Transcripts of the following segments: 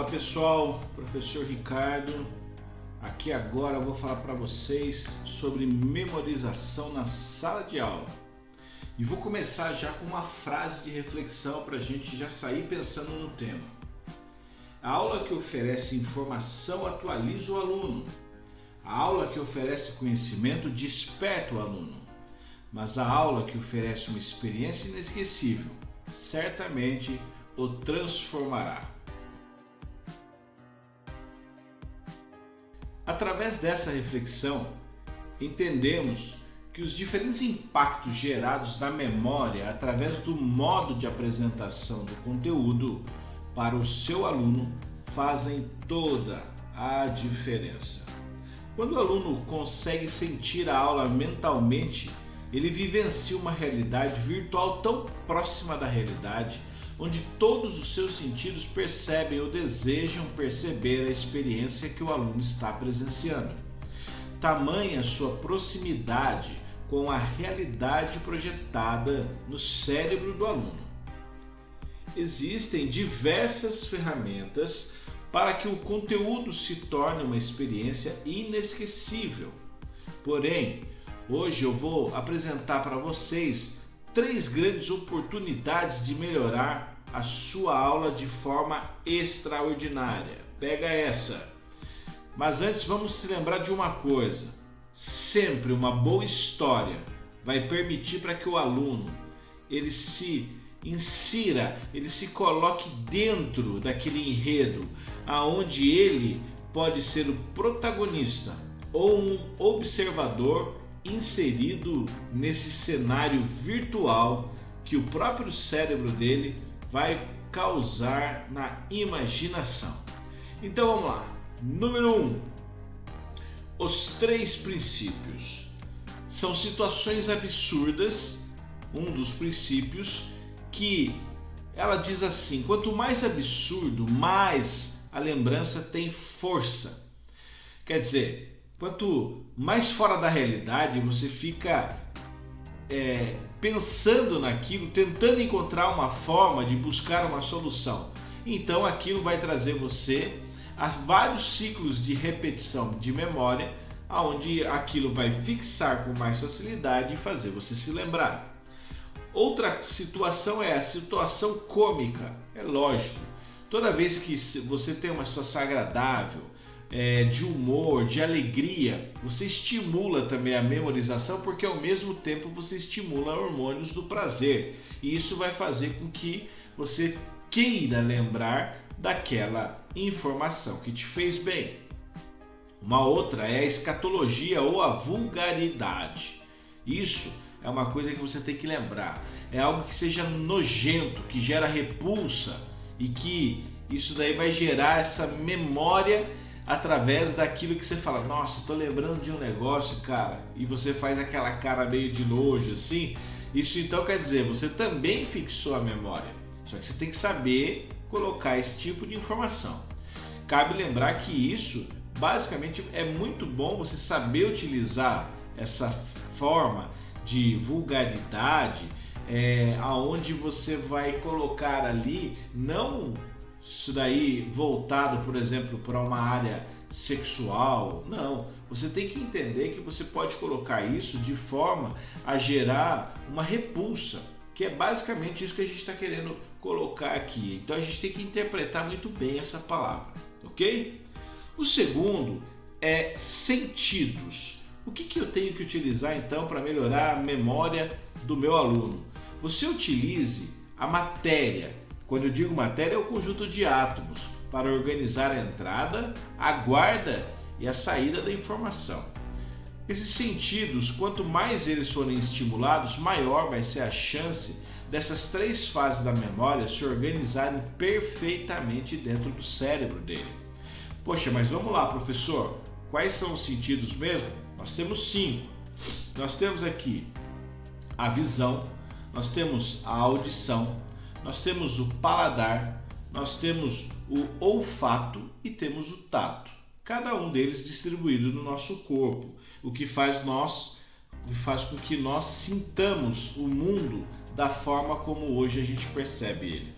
Fala pessoal, professor Ricardo. Aqui agora eu vou falar para vocês sobre memorização na sala de aula. E vou começar já com uma frase de reflexão para a gente já sair pensando no tema. A aula que oferece informação atualiza o aluno. A aula que oferece conhecimento desperta o aluno. Mas a aula que oferece uma experiência inesquecível certamente o transformará. Através dessa reflexão, entendemos que os diferentes impactos gerados na memória através do modo de apresentação do conteúdo para o seu aluno fazem toda a diferença. Quando o aluno consegue sentir a aula mentalmente, ele vivencia uma realidade virtual tão próxima da realidade onde todos os seus sentidos percebem ou desejam perceber a experiência que o aluno está presenciando. Tamanha sua proximidade com a realidade projetada no cérebro do aluno. Existem diversas ferramentas para que o conteúdo se torne uma experiência inesquecível. Porém, hoje eu vou apresentar para vocês três grandes oportunidades de melhorar a sua aula de forma extraordinária. Pega essa. Mas antes vamos se lembrar de uma coisa. Sempre uma boa história vai permitir para que o aluno ele se insira, ele se coloque dentro daquele enredo, aonde ele pode ser o protagonista ou um observador inserido nesse cenário virtual que o próprio cérebro dele vai causar na imaginação. Então vamos lá. Número 1. Um, os três princípios. São situações absurdas, um dos princípios que ela diz assim: quanto mais absurdo, mais a lembrança tem força. Quer dizer, Quanto mais fora da realidade você fica é, pensando naquilo, tentando encontrar uma forma de buscar uma solução, então aquilo vai trazer você a vários ciclos de repetição de memória, aonde aquilo vai fixar com mais facilidade e fazer você se lembrar. Outra situação é a situação cômica. É lógico, toda vez que você tem uma situação agradável, é, de humor, de alegria, você estimula também a memorização, porque ao mesmo tempo você estimula hormônios do prazer. E isso vai fazer com que você queira lembrar daquela informação que te fez bem. Uma outra é a escatologia ou a vulgaridade. Isso é uma coisa que você tem que lembrar. É algo que seja nojento, que gera repulsa e que isso daí vai gerar essa memória através daquilo que você fala, nossa, tô lembrando de um negócio, cara, e você faz aquela cara meio de nojo assim. Isso então quer dizer, você também fixou a memória. Só que você tem que saber colocar esse tipo de informação. Cabe lembrar que isso basicamente é muito bom você saber utilizar essa forma de vulgaridade, é, aonde você vai colocar ali não isso daí voltado, por exemplo, para uma área sexual. Não, você tem que entender que você pode colocar isso de forma a gerar uma repulsa, que é basicamente isso que a gente está querendo colocar aqui. Então a gente tem que interpretar muito bem essa palavra, ok? O segundo é sentidos. O que, que eu tenho que utilizar então para melhorar a memória do meu aluno? Você utilize a matéria quando eu digo matéria, é o conjunto de átomos para organizar a entrada, a guarda e a saída da informação. Esses sentidos, quanto mais eles forem estimulados, maior vai ser a chance dessas três fases da memória se organizarem perfeitamente dentro do cérebro dele. Poxa, mas vamos lá, professor. Quais são os sentidos mesmo? Nós temos cinco. Nós temos aqui a visão, nós temos a audição, nós temos o paladar, nós temos o olfato e temos o tato. Cada um deles distribuído no nosso corpo, o que faz nós faz com que nós sintamos o mundo da forma como hoje a gente percebe ele.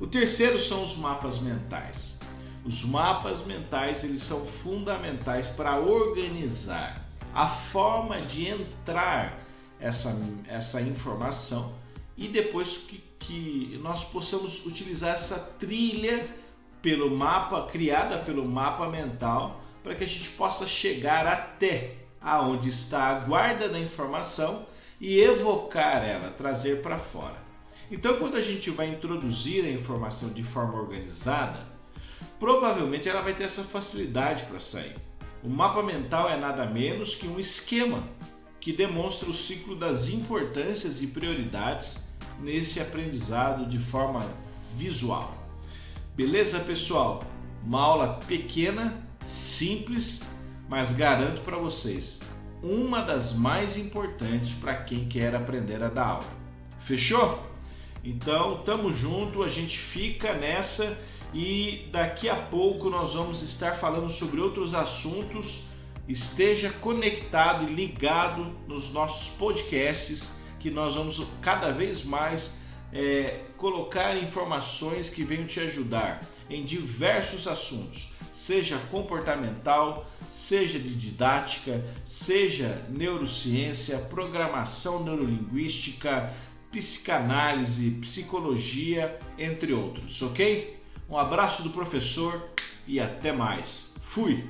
O terceiro são os mapas mentais. Os mapas mentais eles são fundamentais para organizar a forma de entrar essa, essa informação e depois que, que nós possamos utilizar essa trilha pelo mapa, criada pelo mapa mental, para que a gente possa chegar até aonde está a guarda da informação e evocar ela, trazer para fora. Então, quando a gente vai introduzir a informação de forma organizada, provavelmente ela vai ter essa facilidade para sair. O mapa mental é nada menos que um esquema que demonstra o ciclo das importâncias e prioridades nesse aprendizado de forma visual. Beleza, pessoal? Uma aula pequena, simples, mas garanto para vocês, uma das mais importantes para quem quer aprender a dar aula. Fechou? Então, tamo junto, a gente fica nessa e daqui a pouco nós vamos estar falando sobre outros assuntos. Esteja conectado e ligado nos nossos podcasts que nós vamos cada vez mais é, colocar informações que venham te ajudar em diversos assuntos, seja comportamental, seja de didática, seja neurociência, programação neurolinguística, psicanálise, psicologia, entre outros, ok? Um abraço do professor e até mais. Fui!